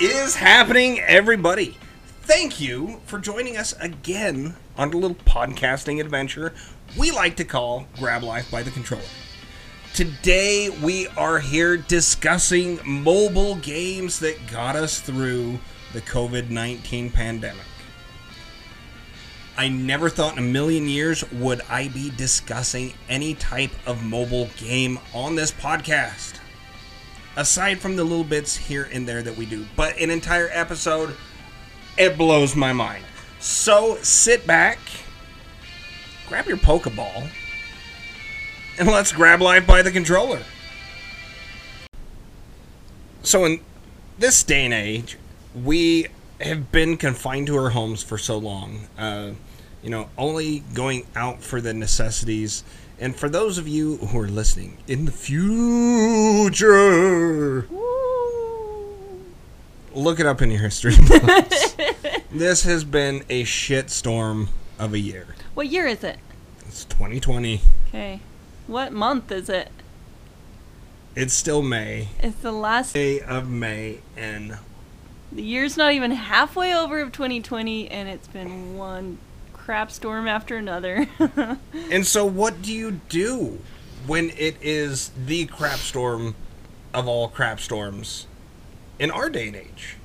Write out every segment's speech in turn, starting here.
Is happening, everybody? Thank you for joining us again on a little podcasting adventure we like to call Grab Life by the Controller. Today, we are here discussing mobile games that got us through the COVID 19 pandemic. I never thought in a million years would I be discussing any type of mobile game on this podcast aside from the little bits here and there that we do. But an entire episode, it blows my mind. So sit back, grab your Pokeball, and let's grab life by the controller. So in this day and age, we have been confined to our homes for so long. Uh, you know, only going out for the necessities and for those of you who are listening in the future, look it up in your history books. this has been a shitstorm of a year. What year is it? It's 2020. Okay. What month is it? It's still May. It's the last day of May, and the year's not even halfway over of 2020, and it's been one crap storm after another. and so, what do you do when it is the crap storm of all crap storms in our day and age?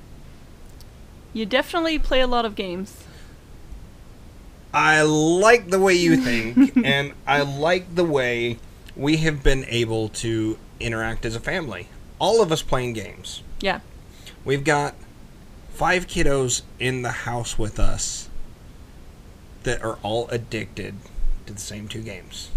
You definitely play a lot of games. I like the way you think, and I like the way we have been able to interact as a family. All of us playing games. Yeah. We've got five kiddos in the house with us that are all addicted to the same two games.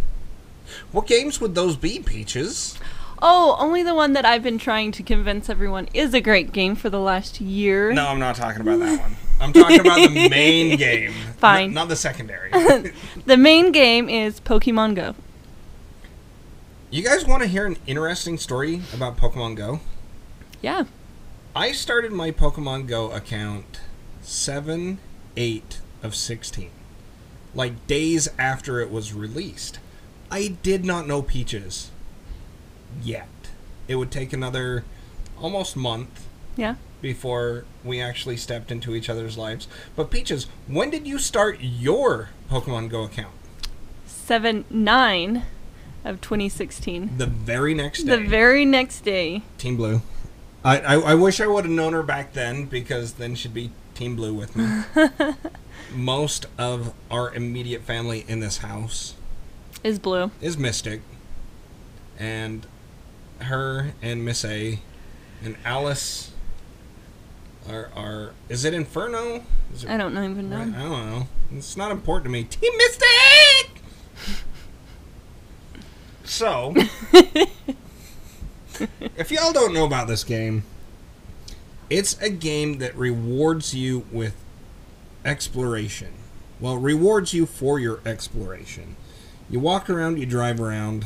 What games would those be, Peaches? Oh, only the one that I've been trying to convince everyone is a great game for the last year. No, I'm not talking about that one. I'm talking about the main game. Fine. N- not the secondary. the main game is Pokemon Go. You guys want to hear an interesting story about Pokemon Go? Yeah. I started my Pokemon Go account 7 8 of 16 like days after it was released. I did not know Peaches yet. It would take another almost month. Yeah. Before we actually stepped into each other's lives. But Peaches, when did you start your Pokemon Go account? 7 9 of 2016. The very next day. The very next day. Team Blue. I, I, I wish I would have known her back then because then she'd be Team Blue with me. most of our immediate family in this house is blue. Is Mystic. And her and Miss A and Alice are are is it Inferno? Is it, I don't even know. I don't know. It's not important to me. Team Mystic. so, if y'all don't know about this game, it's a game that rewards you with exploration. Well, rewards you for your exploration. You walk around, you drive around.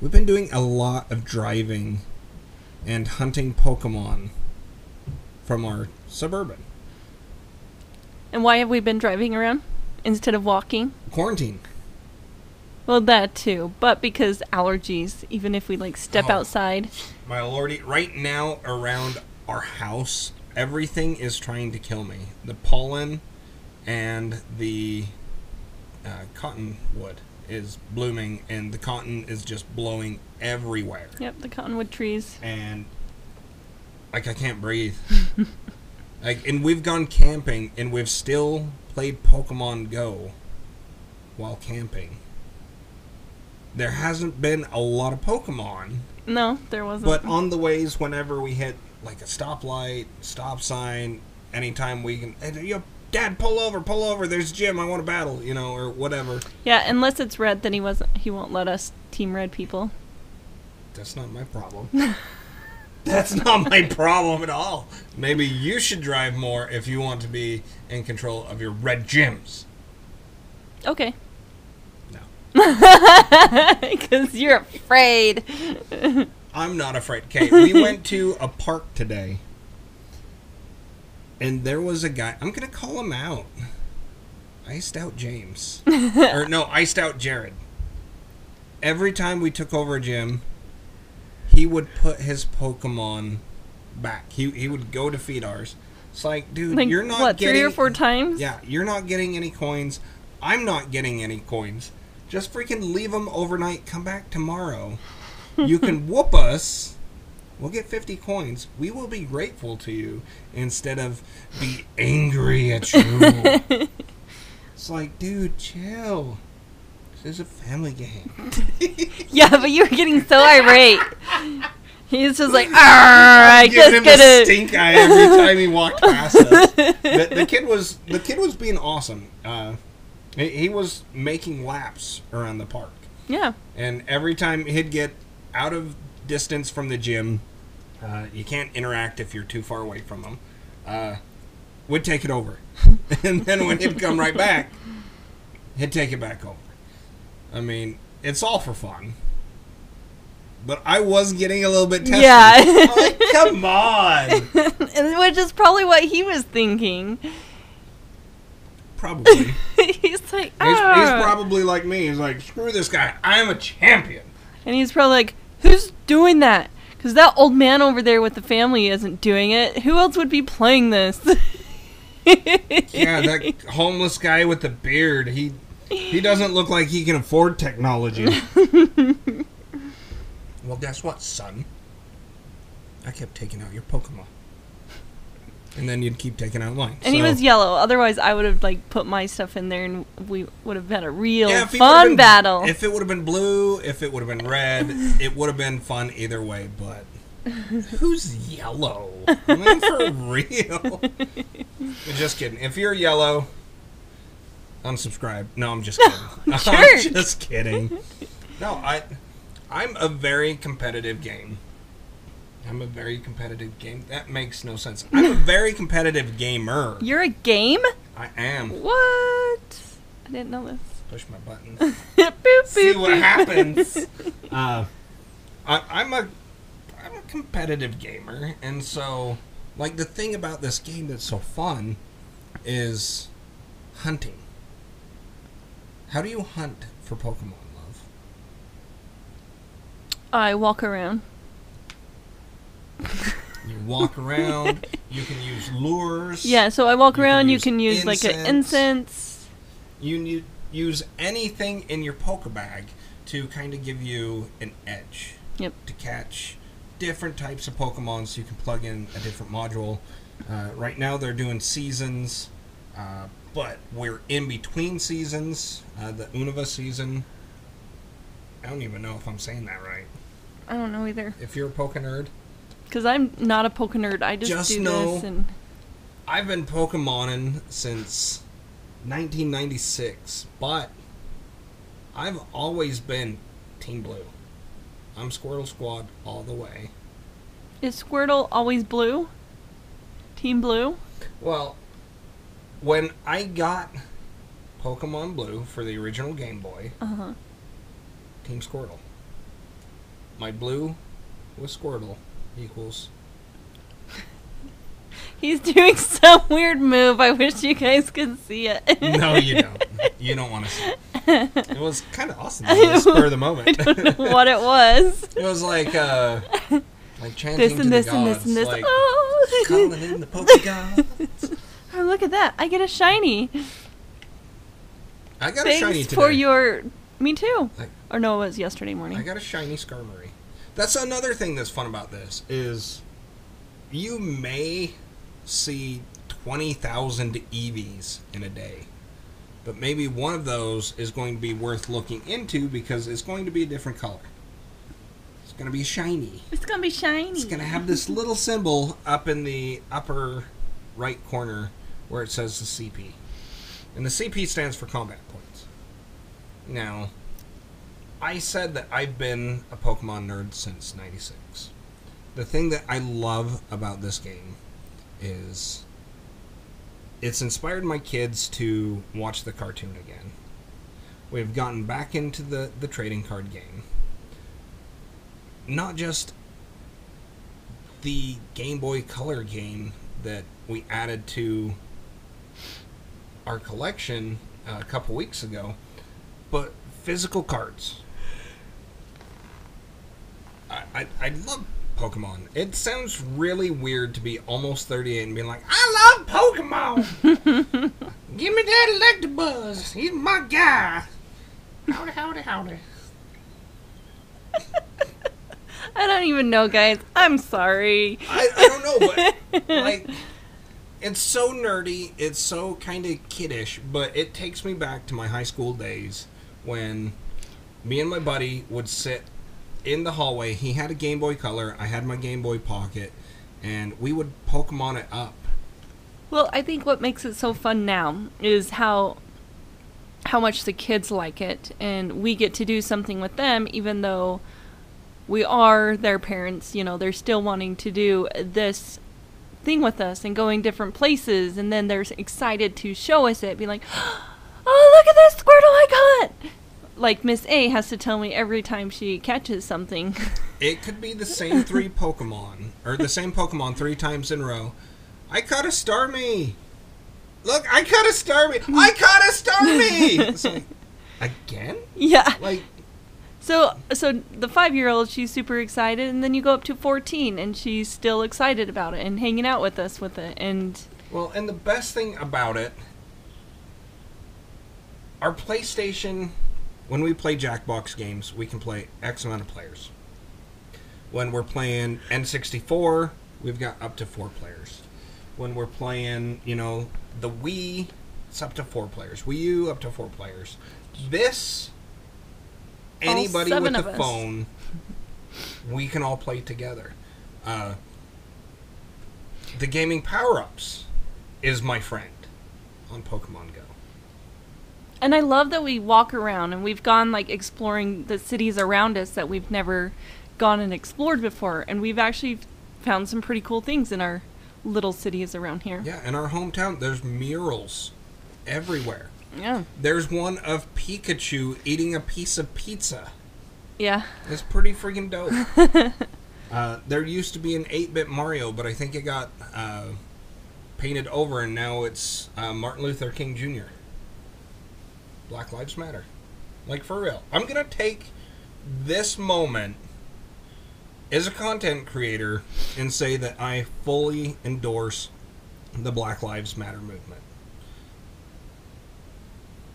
We've been doing a lot of driving and hunting Pokemon from our suburban. And why have we been driving around instead of walking? Quarantine. Well, that too, but because allergies, even if we like step oh, outside. My lordy, right now around our house, everything is trying to kill me. The pollen and the uh, cottonwood is blooming, and the cotton is just blowing everywhere. Yep, the cottonwood trees. And like I can't breathe. like, and we've gone camping, and we've still played Pokemon Go while camping. There hasn't been a lot of Pokemon. No, there wasn't. But on the ways, whenever we hit like a stoplight, stop sign, anytime we can. Hey, yo, Dad, pull over, pull over. There's gym. I want to battle, you know, or whatever. Yeah, unless it's red, then he wasn't. He won't let us team red people. That's not my problem. That's not my problem at all. Maybe you should drive more if you want to be in control of your red gyms. Okay. No. Because you're afraid. I'm not afraid. Okay, we went to a park today, and there was a guy. I'm gonna call him out. Iced out James, or no, iced out Jared. Every time we took over a gym, he would put his Pokemon back. He he would go to feed ours. It's like, dude, Like you're not what, getting three or four times? Yeah, you're not getting any coins. I'm not getting any coins. Just freaking leave them overnight. Come back tomorrow. You can whoop us. We'll get 50 coins. We will be grateful to you instead of be angry at you. it's like, dude, chill. This is a family game. Yeah, but you were getting so irate. He's just like, I just him get a stink eye every time he walked past us. The, the kid was the kid was being awesome. Uh, he, he was making laps around the park. Yeah. And every time he'd get out of distance from the gym, uh, you can't interact if you're too far away from them. Uh, would take it over, and then when he'd come right back, he'd take it back over. I mean, it's all for fun. But I was getting a little bit testy. Yeah. Like, come on. Which is probably what he was thinking. Probably. He's, he's like, he's "Arr." probably like me. He's like, screw this guy. I'm a champion. And he's probably like, who's doing that? Because that old man over there with the family isn't doing it. Who else would be playing this? Yeah, that homeless guy with the beard. He he doesn't look like he can afford technology. well, guess what, son? I kept taking out your Pokemon, and then you'd keep taking out mine. And he was yellow. Otherwise, I would have like put my stuff in there, and we would have had a real Yeah, if he would've fun been- battle. If it would have been blue, if it would have been red, it would have been fun either way. But who's yellow? I mean, for real. just kidding. If you're yellow, unsubscribe. No, I'm just kidding. I'm just kidding. No, I, I'm a very competitive game. I'm a very competitive game. That makes no sense. I'm a very competitive gamer. You're a game? I am. What? I didn't know this. Push my button. boop, boop, see what boop. happens. uh, I, I'm a I'm a competitive gamer, and so like the thing about this game that's so fun is hunting. How do you hunt for Pokemon, love? I walk around. You walk around. you can use lures. Yeah, so I walk You around. You can use like an incense. incense. You need use anything in your Pokebag to kind of give you an edge. Yep. To catch different types of Pokemon, so you can plug in a different module. Uh, right now, they're doing seasons, uh, but we're in between seasons. Uh, the Unova season. I don't even know if I'm saying that right. I don't know either. If you're a Poke nerd, Because I'm not a poke nerd. I just, Just do know- this and. I've been Pokemoning since 1996, but I've always been Team Blue. I'm Squirtle Squad all the way. Is Squirtle always blue? Team blue? Well, when I got Pokemon Blue for the original Game Boy, Uh huh. Team Squirtle. My blue was Squirtle equals. He's doing some weird move. I wish you guys could see it. No, you don't. You don't want to see. It, it was kind of awesome. Though, the spur of the moment. I don't know what it was. It was like uh like chanting This to and this and this and this. like oh. calling in the Pokegods. oh, look at that! I get a shiny. I got a shiny Thanks today. for your. Me too. I- Or no, it was yesterday morning. I got a shiny Skarmory. That's another thing that's fun about this is you may see twenty thousand Eevees in a day. But maybe one of those is going to be worth looking into because it's going to be a different color. It's going to be shiny. it's gonna be shiny. It's going to have this little symbol up in the upper right corner where it says the CP. And the CP stands for combat points. Now, I said that I've been a Pokemon nerd since 96. The thing that I love about this game is it's inspired my kids to watch the cartoon again. We've gotten back into the, the trading card game. Not just the Game Boy Color game that we added to our collection uh, a couple weeks ago, but physical cards. I, I, I love Pokemon. It sounds really weird to be almost 38 and being like, I love Pokemon! Give me that Electabuzz! He's my guy! Howdy, howdy, howdy. I don't even know, guys. I'm sorry. I, I don't know, but like, it's so nerdy. It's so kind of kiddish, but it takes me back to my high school days when me and my buddy would sit in the hallway. He had a Game Boy Color. I had my Game Boy Pocket, and we would Pokemon it up. Well, I think what makes it so fun now is how how much the kids like it and we get to do something with them even though we are their parents, you know, they're still wanting to do this thing with us and going different places and then they're excited to show us it, be like, "Oh, look at this Squirtle I caught." Like Miss A has to tell me every time she catches something. It could be the same three Pokemon, or the same Pokemon three times in a row. I caught a Starmie! Look, I caught a Starmie! I caught a Starmie! It's like, again? yeah. Like, So, so the five-year-old, she's super excited, and then you go up to fourteen, and she's still excited about it and hanging out with us with it. And Well, and the best thing about it, our PlayStation, when we play Jackbox games, we can play X amount of players. When we're playing N64, we've got up to four players. When we're playing, you know, the Wii, it's up to four players. Wii U, up to four players. This, anybody with a us. phone, we can all play together. Uh, the gaming power ups is my friend on Pokemon Go. And I love that we walk around and we've gone like exploring the cities around us that we've never gone and explored before, and we've actually found some pretty cool things in our little cities around here. Yeah, in our hometown, there's murals everywhere. Yeah. There's one of Pikachu eating a piece of pizza. Yeah. It's pretty freaking dope. uh, there used to be an 8 bit Mario, but I think it got uh, painted over and now it's uh, Martin Luther King Jr. Black Lives Matter. Like, for real. I'm to take this moment as a content creator and say that I fully endorse the Black Lives Matter movement.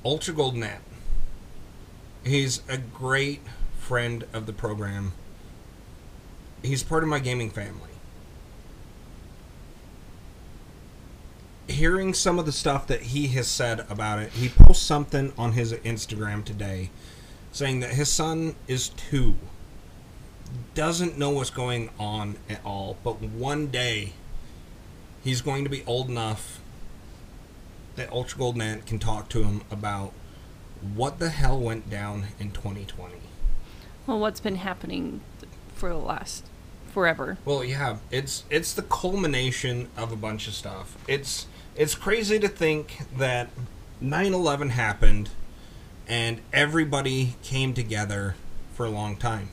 Ultra Golden. He's a great friend of the program. He's part of my gaming family. Hearing some of the stuff that he has said about it, he posts something on his Instagram today saying that his son is two, doesn't know what's going on at all, but one day he's going to be old enough that Ultra Golden Ant can talk to him about what the hell went down in 2020. Well, what's been happening for the last forever? Well, yeah, it's it's the culmination of a bunch of stuff. It's it's crazy to think that 9/11 happened and everybody came together for a long time.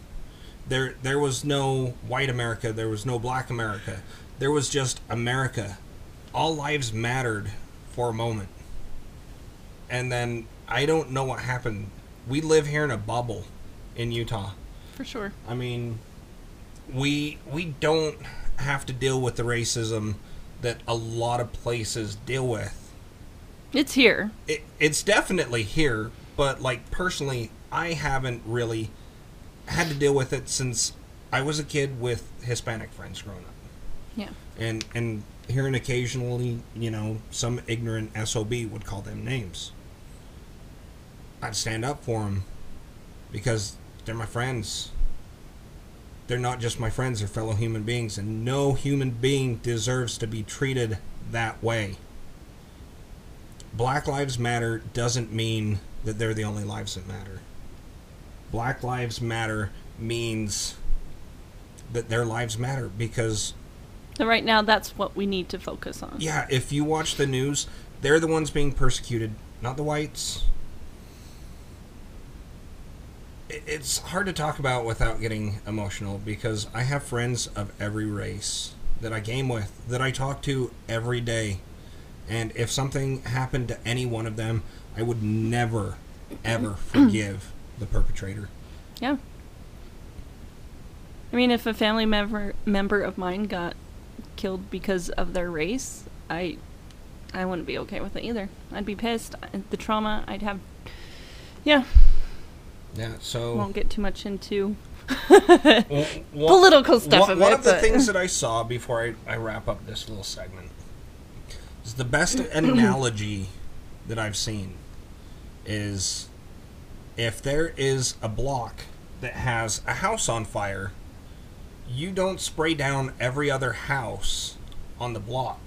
There there was no white America, there was no black America. There was just America. All lives mattered for a moment. And then I don't know what happened. We live here in a bubble in Utah. For sure. I mean, we we don't have to deal with the racism that a lot of places deal with. It's here. It, it's definitely here, but like personally, I haven't really had to deal with it since I was a kid with Hispanic friends growing up, Yeah. and and hearing occasionally, you know, some ignorant sob would call them names. I'd stand up for them because they're my friends. They're not just my friends, they're fellow human beings, and no human being deserves to be treated that way. Black Lives Matter doesn't mean that they're the only lives that matter. Black Lives Matter means that their lives matter because So right now, that's what we need to focus on. yeah, if you watch the news, they're the ones being persecuted, not the whites. It's hard to talk about without getting emotional because I have friends of every race that I game with, that I talk to every day. And if something happened to any one of them, I would never, ever forgive the perpetrator. Yeah. I mean, if a family member member of mine got killed because of their race, I I wouldn't be okay with it either. I'd be pissed. The trauma I'd have. Yeah, Yeah. So won't get too much into Well, one- political stuff One, of one it, of the things that I saw before I, I wrap up this little segment is the best analogy that I've seen is if there is a block that has a house on fire, you don't spray down every other house on the block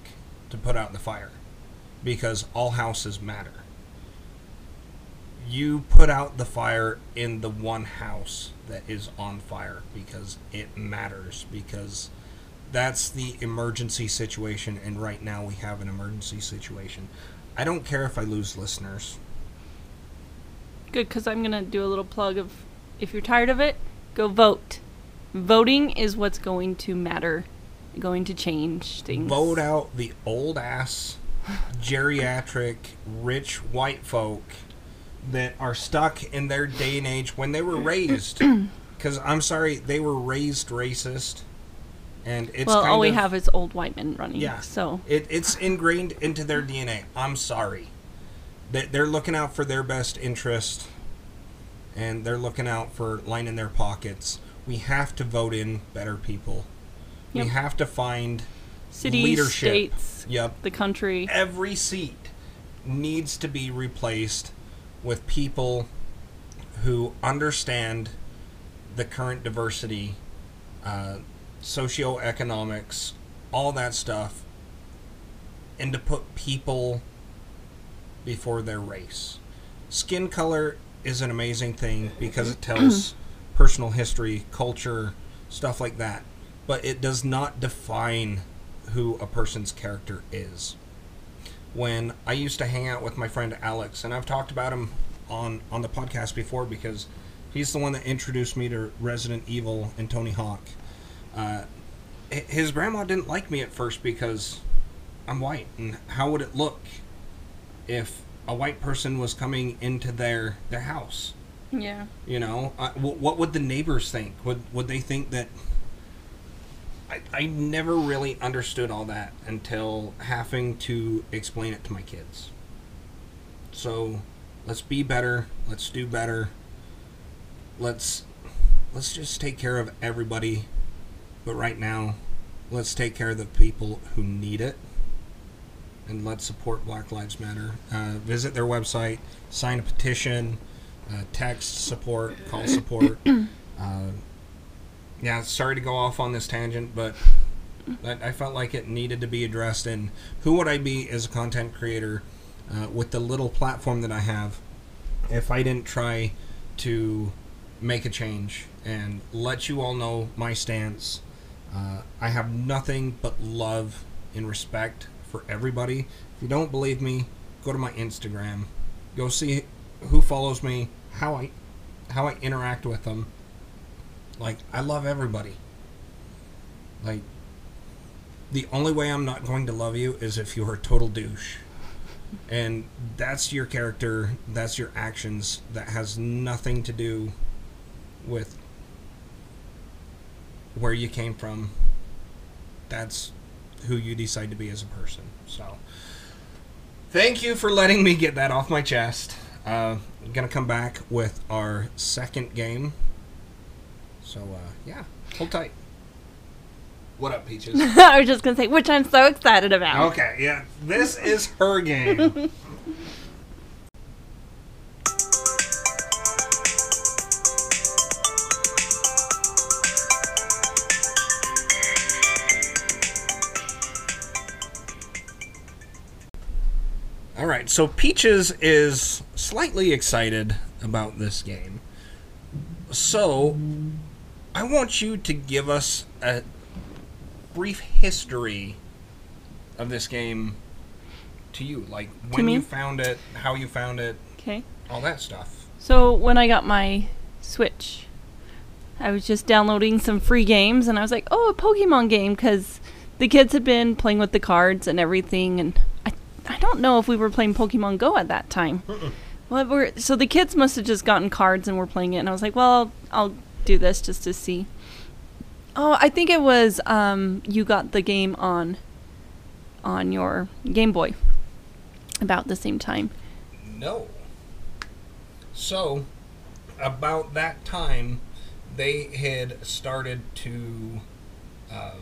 to put out the fire because all houses matter. You put out the fire in the one house that is on fire because it matters because that's the emergency situation and right now we have an emergency situation. I don't care if I lose listeners. good because I'm gonna do a little plug of if you're tired of it, go vote. Voting is what's going to matter, going to change things. Vote out the old ass geriatric rich white folk that are stuck in their day and age when they were raised because I'm sorry they were raised racist and it's well, all we of- have is old white men running. Yeah. So It, it's ingrained into their DNA. I'm sorry. They, they're looking out for their best interest, and they're looking out for lining their pockets. We have to vote in better people. Yep. We have to find cities, leadership. states, Yep. the country. Every seat needs to be replaced with people who understand the current diversity, uh, socioeconomics, all that stuff, and to put people before their race. Skin color is an amazing thing because it tells personal history, culture, stuff like that. But it does not define who a person's character is. When I used to hang out with my friend Alex, and I've talked about him on, on the podcast before because he's the one that introduced me to Resident Evil and Tony Hawk. Uh, his grandma didn't like me at first because I'm white, and how would it look if a white person was coming into their their house? Yeah. You know, uh, what would the neighbors think? Would would they think that? I I never really understood all that until having to explain it to my kids. So, let's be better. Let's do better. Let's let's just take care of everybody. But right now, let's take care of the people who need it. And let's support Black Lives Matter. Uh, visit their website, sign a petition, uh, text support, call support. uh, yeah, sorry to go off on this tangent, but I, felt like it needed to be addressed. And who would I be as a content creator uh, with the little platform that I have if I didn't try to make a change and let you all know my stance? Uh, I have nothing but love and respect for everybody. If you don't believe me, go to my Instagram. Go see who follows me, how I how I interact with them. Like I love everybody. Like the only way I'm not going to love you is if you're a total douche. And that's your character, that's your actions that has nothing to do with where you came from. That's who you decide to be as a person. So, thank you for letting me get that off my chest. Uh, I'm gonna come back with our second game. So, uh, yeah, hold tight. What up, Peaches? I was just gonna say, which I'm so excited about. Okay, yeah, this is her game. All right, so Peaches is slightly excited about this game. So, I want you to give us a brief history of this game to you, like when you found it, how you found it, Okay. all that stuff. So when I got my Switch, I was just downloading some free games, and I was like, "Oh, a Pokemon game," because the kids had been playing with the cards and everything, and I, I don't know if we were playing Pokemon Go at that time. Well, we're so the kids must have just gotten cards and were playing it, and I was like, "Well, I'll, I'll do this just to see." Oh, I think it was um, you got the game on on your Game Boy about the same time. No. So, about that time, they had started to uh,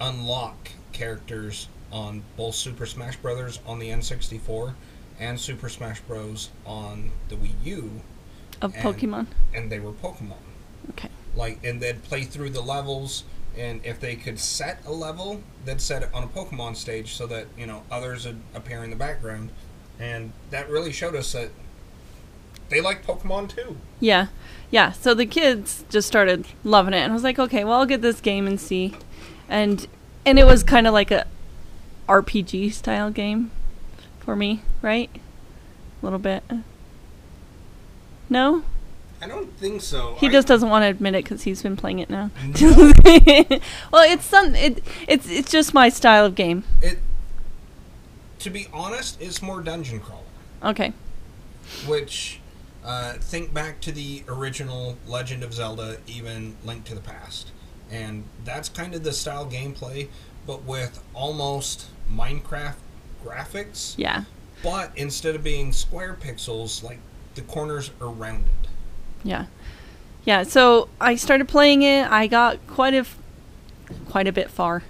unlock characters on both Super Smash Brothers on the N64 and Super Smash Bros. on the Wii U, Of And- Pokemon. and they were Pokemon. Okay. Like, and they'd play through the levels, and if they could set a level, they'd set it on a Pokemon stage so that you know others would appear in the background, and that really showed us that they like Pokemon too. Yeah. Yeah. So the kids just started loving it and I was like, okay, well I'll get this game and see. And and it was kind of like a RPG style game for me, right? A little bit. No? I don't think so. He I- just doesn't want to admit it cuz he's been playing it now. No. well, it's some it it's it's just my style of game. It, to be honest, it's more dungeon crawler. Okay. Which, uh, think back to the original Legend of Zelda, even Link to the Past, and that's kind of the style gameplay, but with almost Minecraft graphics. Yeah. But instead of being square pixels, like the corners are rounded. Yeah. Yeah, so I started playing it. I got quite a f- quite a bit far.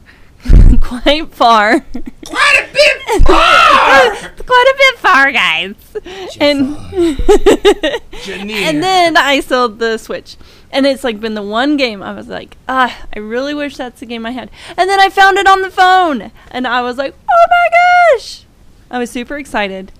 quite far. Quite a bit far. quite a bit far, guys. And and then I sold the Switch. And it's like been the one game I was like, ah, I really wish that's the game I had. And then I found it on the phone, and I was like, oh my gosh! I was super excited,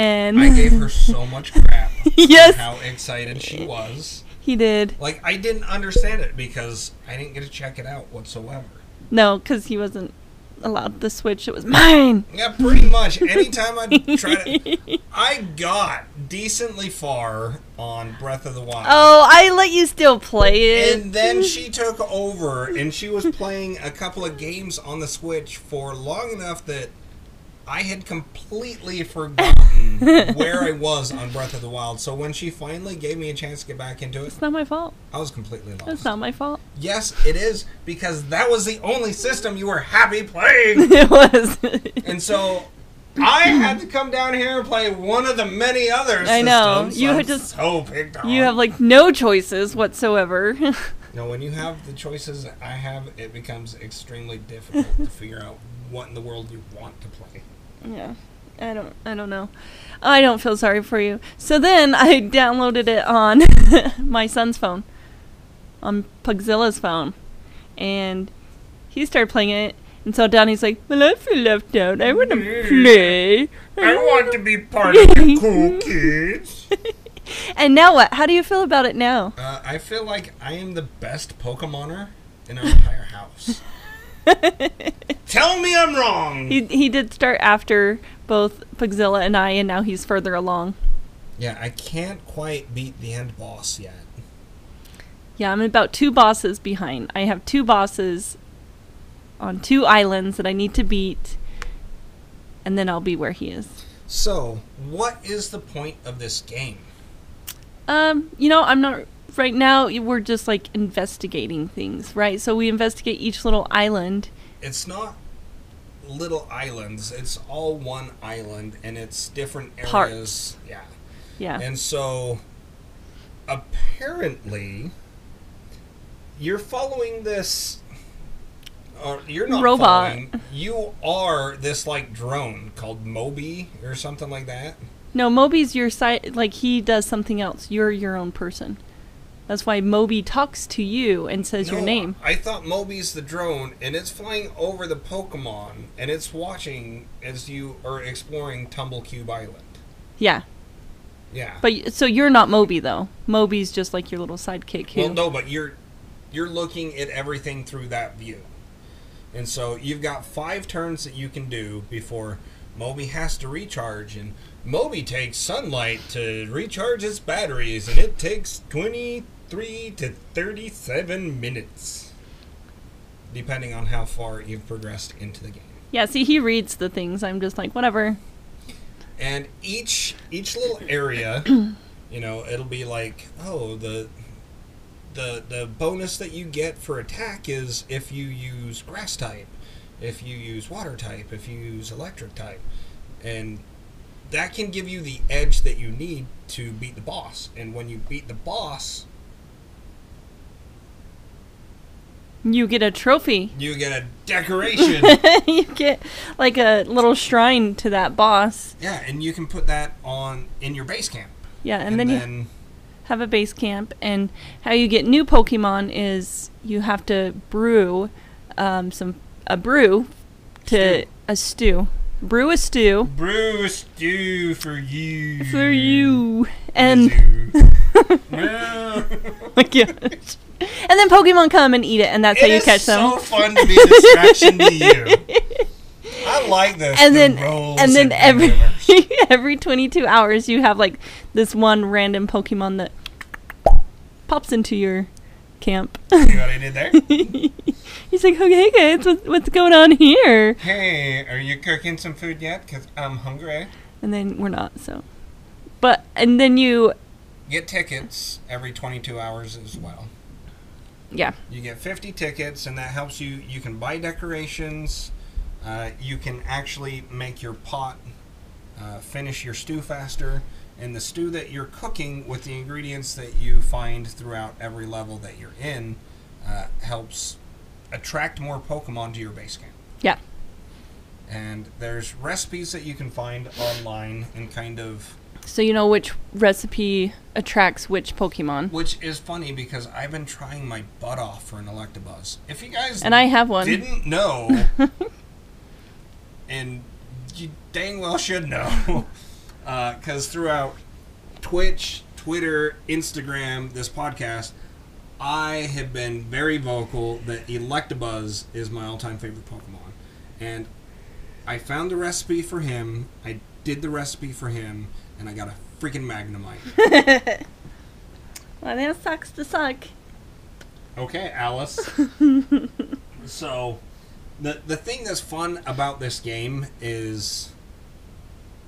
and I gave her so much crap. Yes. How excited she was. he did. Like I didn't understand it because I didn't get to check it out whatsoever. No, because he wasn't allowed the Switch. It was mine. Yeah, pretty much. Anytime I try to, I got decently far on Breath of the Wild. Oh, I let you still play it. And then she took over, and she was playing a couple of games on the Switch for long enough that I had completely forgotten where I was on Breath of the Wild. So when she finally gave me a chance to get back into it, It's not my fault. I was completely lost. It's not my fault. Yes, it is because that was the only system you were happy playing. it was. And so I had to come down here and play one of the many others. I know. systems. You I'm had just- so picked on. you have like no choices whatsoever. no. When you have the choices I have, it becomes extremely difficult to figure out what in the world you want to play. Yeah. I don't I don't know. I don't feel sorry for you. So then I downloaded it on my son's phone. On Pugzilla's phone. And he started playing it and so Donnie's like, Well I feel left out. I wanna play. I want to be part of the cool kids. And now what? How do you feel about it now? Uh, I feel like I am the best Pokemoner in our entire house. Tell me I'm wrong. He he did start after both Pugzilla and I, and now he's further along. Yeah, I can't quite beat the end boss yet. Yeah, I'm about two bosses behind. I have two bosses on two islands that I need to beat, and then I'll be where he is. So, what is the point of this game? Um, you know, I'm not right now. We're just like investigating things, right? So we investigate each little island. It's not little islands, it's all one island and it's different areas. Parts. Yeah. Yeah. And so apparently you're following this or you're not Robot. following. You are this like drone called Mobee or something like that. No, Mobee's your side. Like he does something else. You're your own person. That's why Mobee talks to you and says your name. I thought Mobee's the drone, and it's flying over the Pokemon, and it's watching as you are exploring Tumblecube Island. Yeah, Yeah. but so you're not Mobee though. Mobee's just like your little sidekick. Who, well, no, but you're you're looking at everything through that view, and so you've got five turns that you can do before Mobee has to recharge, and Mobee takes sunlight to recharge its batteries, and it takes twenty three to thirty seven minutes, depending on how far you've progressed into the game. Yeah, see, he reads the things. I'm just like, whatever. and each each little area you know it'll be like oh the the the bonus that you get for attack is if you use grass type, if you use water type, if you use electric type, and that can give you the edge that you need to beat the boss. And when you beat the boss, You get a trophy. you get a decoration. you get like a little shrine to that boss. yeah, and you can put that on in your base camp. Yeah, and, then, you then have a base camp. And how you get new Pokemon is you have to brew um, some a brew to Stew. a stew. Brew a stew brew a stew for you. for you. And oh my gosh. And then Pokemon come and eat it, and that's how you catch them. so fun to be a distraction to you. I like this. and the then and then and every every 22 hours you have like this one random pokemon that pops into your camp See what I did there? he's like okay guys what's, what's going on here hey, are you cooking some food yet? Cause I'm hungry. and then we're not so but and then you Get tickets every 22 hours as well. Yeah You get 50 tickets, and that helps you. You can buy decorations. Uh, you can actually make your pot uh, finish your stew faster. And the stew that you're cooking with the ingredients that you find throughout every level that you're in uh, helps attract more Pokemon to your base camp. yeah And there's recipes that you can find online and kind of. So you know which recipe attracts which pokemon Which is funny because I've been trying my butt off for an Electabuzz. If you guys and i have one didn't know, and you dang well should know, uh, because throughout Twitch, Twitter, Instagram, this podcast, I have been very vocal that Electabuzz is my all-time favorite Pokemon, and I found the recipe for him. I did the recipe for him, and I got a freaking Magnemite. well that sucks to suck Okay, Alice. so, the the thing that's fun about this game is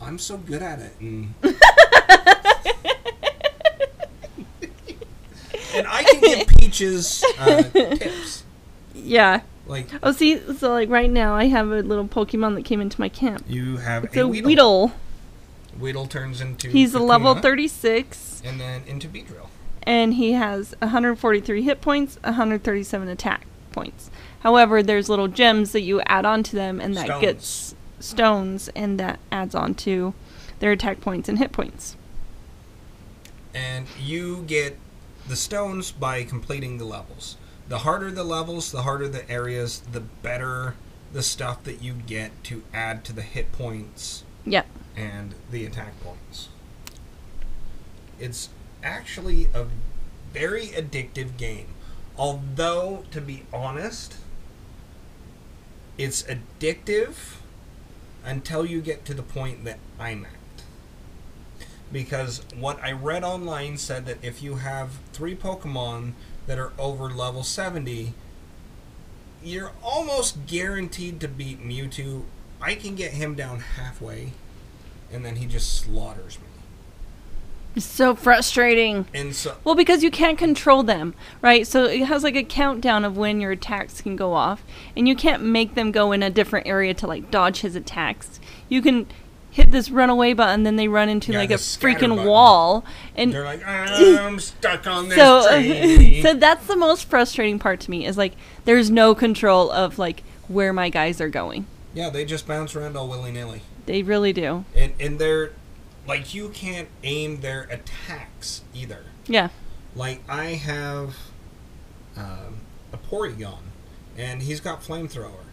I'm so good at it, and and I can give Peaches uh, tips. yeah Like oh see so like right now i have a little pokemon that came into my camp you have it's a a Weedle. weedle Weedle turns into he's a level 36 and then into Beedrill. and he has 143 hit points, 137 attack points. However, there's little gems that you add on to them, and that Stones. gets stones, and that adds on to their attack points and hit points. and you get the stones by completing the levels. The harder the levels, the harder the areas, the better the stuff that you get to add to the hit points Yep. And the attack points. It's actually a very addictive game. Although, to be honest, it's addictive until you get to the point that I'm at. Because what I read online said that if you have three Pokemon that are over level 70, you're almost guaranteed to beat Mewtwo. I can get him down halfway, and then he just slaughters me. It's so frustrating. And so, Well, because you can't control them, right? So it has like a countdown of when your attacks can go off, and you can't make them go in a different area to like dodge his attacks. You can hit this runaway button, then they run into Yeah, like a freaking button. wall, and they're like, ah, I'm stuck on this so so that's the most frustrating part to me is like there's no control of like where my guys are going. yeah, they just bounce around all willy nilly. They really do. And, and they're, like, you can't aim their attacks either. Yeah. Like, I have um, a Porygon, and he's got Flamethrower.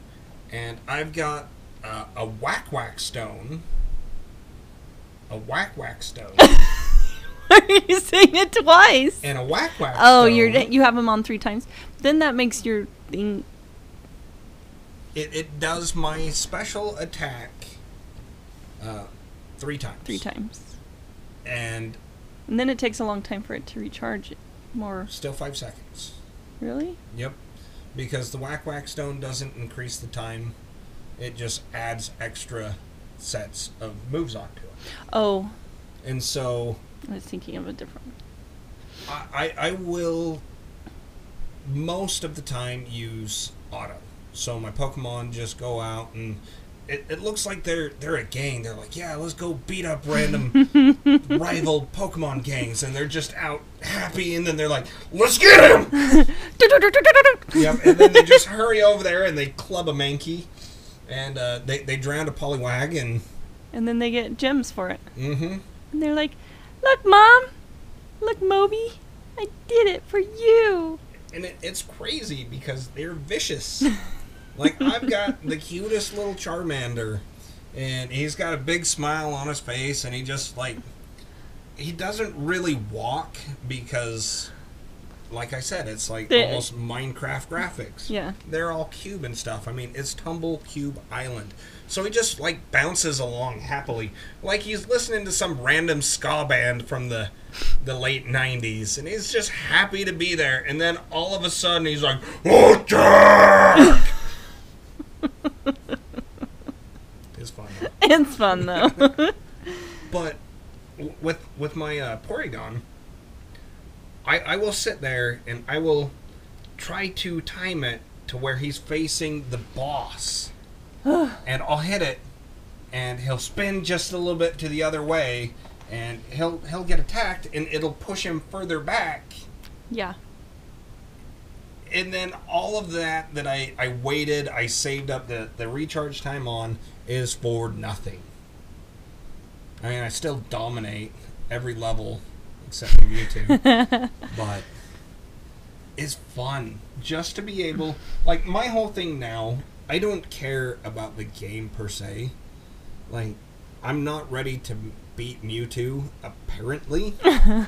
And I've got uh, a Whack Whack Stone. A Whack Whack Stone. Why are you saying it twice? and a Whack Whack Oh, Stone. you're you have them on three times. Then that makes your thing It, it does my special attack uh, three times. three times, And and then it takes a long time for it to recharge. More still five seconds. really? Yep. Because the Whack Whack Stone doesn't increase the time, it just adds extra sets of moves onto it. Oh, And so I was thinking of a different. one. I, I, I will most of the time use auto. So my Pokemon just go out and it, it looks like they're they're a gang. They're like, yeah, let's go beat up random rival Pokemon gangs, and they're just out happy, and then they're like, let's get him. yep, and then they just hurry over there and they club a Mankey, and uh, they they drown a Poliwag, and and then they get gems for it. mm-hmm. And they're like, "Look, mom, look, Mobee, I did it for you." and it, it's crazy because they're vicious. like I've got the cutest little Charmander, and he's got a big smile on his face, and he just like he doesn't really walk because, like I said, it's like almost Minecraft graphics. Yeah. they're all cube and stuff. I mean, it's Tumble Cube Island. So he just like bounces along happily, like he's listening to some random ska band from the the late '90s, and he's just happy to be there. And then all of a sudden, he's like, "Oh, Jack!" it's fun, though. It's fun though. but with with my uh, Porygon, I I will sit there and I will try to time it to where he's facing the boss, and I'll hit it, and he'll spin just a little bit to the other way, and he'll he'll get attacked, and it'll push him further back. yeah. and then all of that that I, I waited, I saved up the, the recharge time on is for nothing. I mean, I still dominate every level except for Mewtwo, but it's fun just to be able. Like my whole thing now, I don't care about the game per se. Like, I'm not ready to beat Mewtwo. Apparently, I,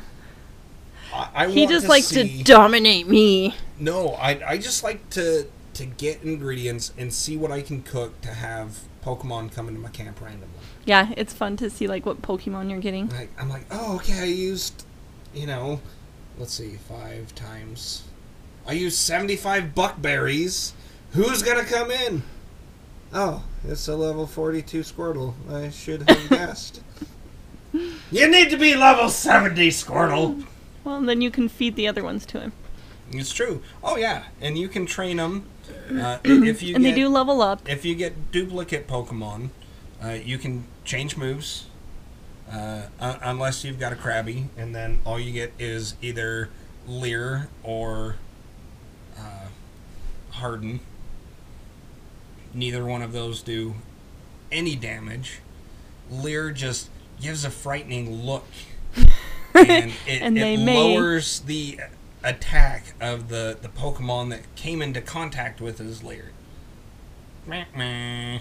I He just to likes see- to dominate me. no, I I just like to to get ingredients and see what I can cook to have Pokemon come into my camp randomly. Yeah, it's fun to see like what Pokemon you're getting. Like I'm like, oh okay, I used, you know, let's see, five times. I used seventy five Bluk Berries. Who's gonna come in? Oh, it's a level forty two Squirtle. I should have guessed. you need to be level seventy, Squirtle. Well, then you can feed the other ones to him, It's true. Oh yeah, and you can train them. Uh, if you and get, they do level up. if you get duplicate Pokemon, uh, you can change moves. Uh, un- unless you've got a Krabby, and then all you get is either Leer or uh, Harden. Neither one of those do any damage. Leer just gives a frightening look, and it, And they it may- lowers the attack of the, the Pokemon that came into contact with his Leer. Meh, meh.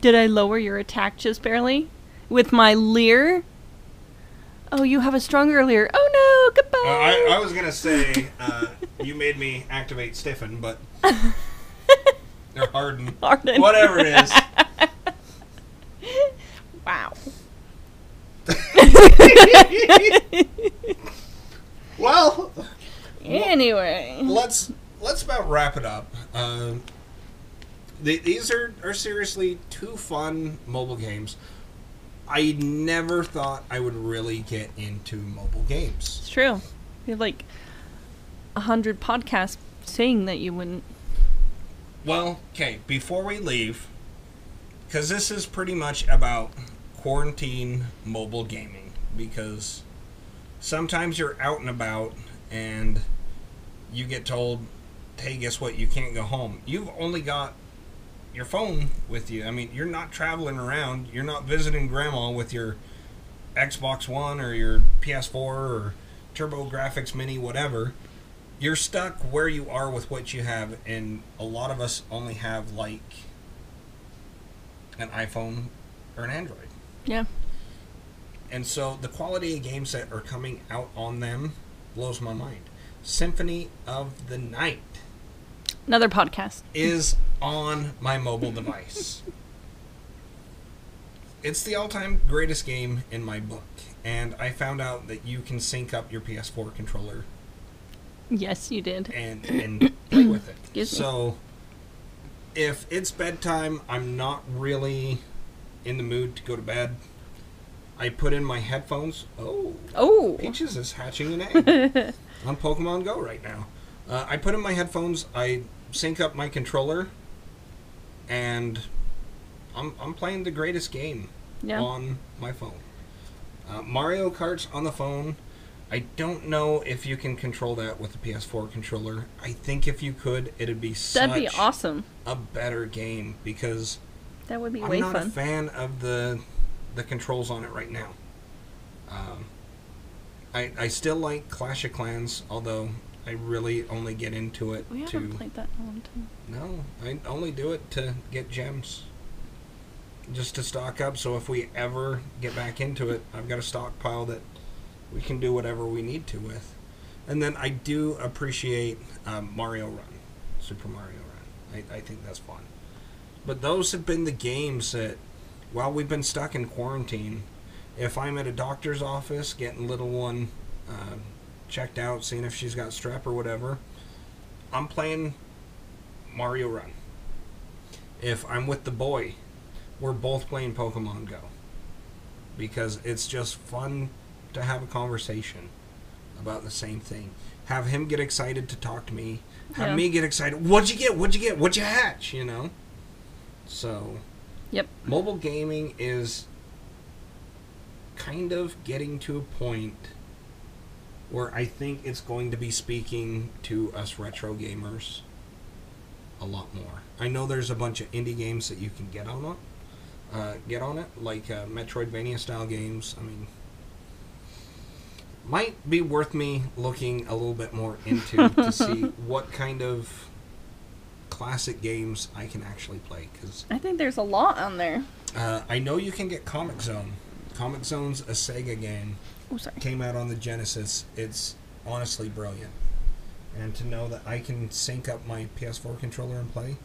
Did I lower your attack just barely with my leer? Oh, you have a stronger leer. Oh no, goodbye. Uh, I, I was gonna say uh, you made me activate Stiffen, but or Harden, Harden. whatever it is. Wow. Well, Anyway, let's let's about wrap it up. Um, the, these are are seriously two fun mobile games. I never thought I would really get into mobile games. it's true. You have like a hundred podcasts saying that you wouldn't. Well, okay, before we leave, because this is pretty much about quarantine mobile gaming, because sometimes you're out and about and you get told, hey, guess what? You can't go home. You've only got your phone with you. I mean, you're not traveling around, you're not visiting grandma with your Xbox One or your PS4 or TurboGrafx Mini, whatever you're stuck where you are with what you have, and a lot of us only have like an iPhone or an Android. Yeah. And so the quality of games that are coming out on them blows my mind. Symphony of the Night Another podcast. is on my mobile device. It's the all time greatest game in my book, and I found out that you can sync up your PS4 controller Yes, you did. and and play with it. Excuse me. so if it's bedtime, I'm not really in the mood to go to bed. I put in my headphones. Oh, Oh. Peaches is hatching an egg on Pokemon Go right now. Uh, I put in my headphones. I sync up my controller, and I'm I'm playing the greatest game Yeah. on my phone. Uh, Mario Kart's on the phone. I don't know if you can control that with the PS4 controller. I think if you could, it'd be That'd be awesome. a better game because That would be I'm way not a fan of the the controls on it right now. Um, I I still like Clash of Clans, although I really only get into it we to haven't played that in a long time. no, I only do it to get gems. Just to stock up, so if we ever get back into it, I've got a stockpile that we can do whatever we need to with. And then I do appreciate um, Mario Run, Super Mario Run. I, I think that's fun. But those have been the games that, while we've been stuck in quarantine, if I'm at a doctor's office getting little one uh, checked out, seeing if she's got strep or whatever, I'm playing Mario Run. If I'm with the boy, we're both playing Pokemon Go. Because it's just fun to have a conversation about the same thing. Have him get excited to talk to me. Have Yeah. me get excited. What'd you get? What'd you get? What'd you hatch? You know? So, Yep. mobile gaming is kind of getting to a point where I think it's going to be speaking to us retro gamers a lot more. I know there's a bunch of indie games that you can get on it, uh, get on it, like uh, Metroidvania style games. I mean, might be worth me looking a little bit more into to see what kind of classic games I can actually play because I think there's a lot on there. uh, I know you can get Comix Zone. Comix Zone's a Sega game. Oh, sorry. Came out on the Genesis. It's honestly brilliant. And to know that I can sync up my PS4 controller and play.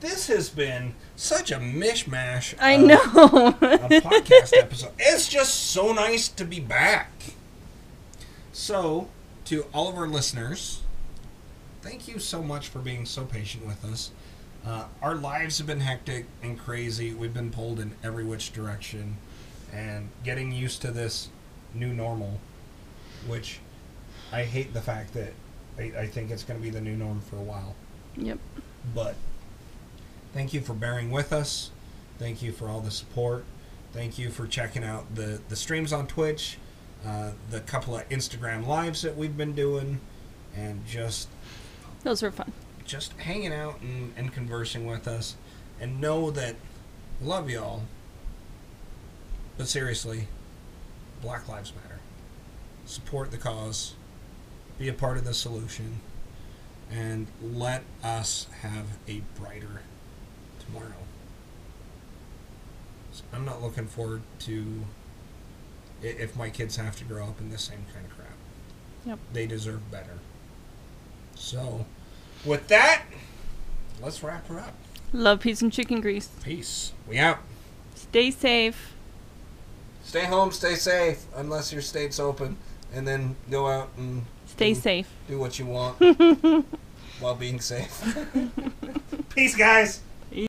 This has been such a mishmash. I of know. A podcast episode. It's just so nice to be back. So, to all of our listeners, thank you so much for being so patient with us. Uh, our lives have been hectic and crazy. We've been pulled in every which direction, and getting used to this new normal, which I hate the fact that I, I think it's going to be the new norm for a while. yep. But thank you for bearing with us. Thank you for all the support. Thank you for checking out the, the streams on Twitch, uh, the couple of Instagram lives that we've been doing, and just Those were fun. just hanging out and, and conversing with us. And know that love y'all. But seriously, Black Lives Matter. Support the cause. Be a part of the solution. And let us have a brighter tomorrow. So I'm not looking forward to if my kids have to grow up in the same kind of crap. Yep. They deserve better. So, with that, let's wrap her up. Love, peace, and chicken grease. Peace. We out. Stay safe. Stay home, stay safe, unless your state's open, and then go out and Stay do, safe. do what you want while being safe. Peace, guys.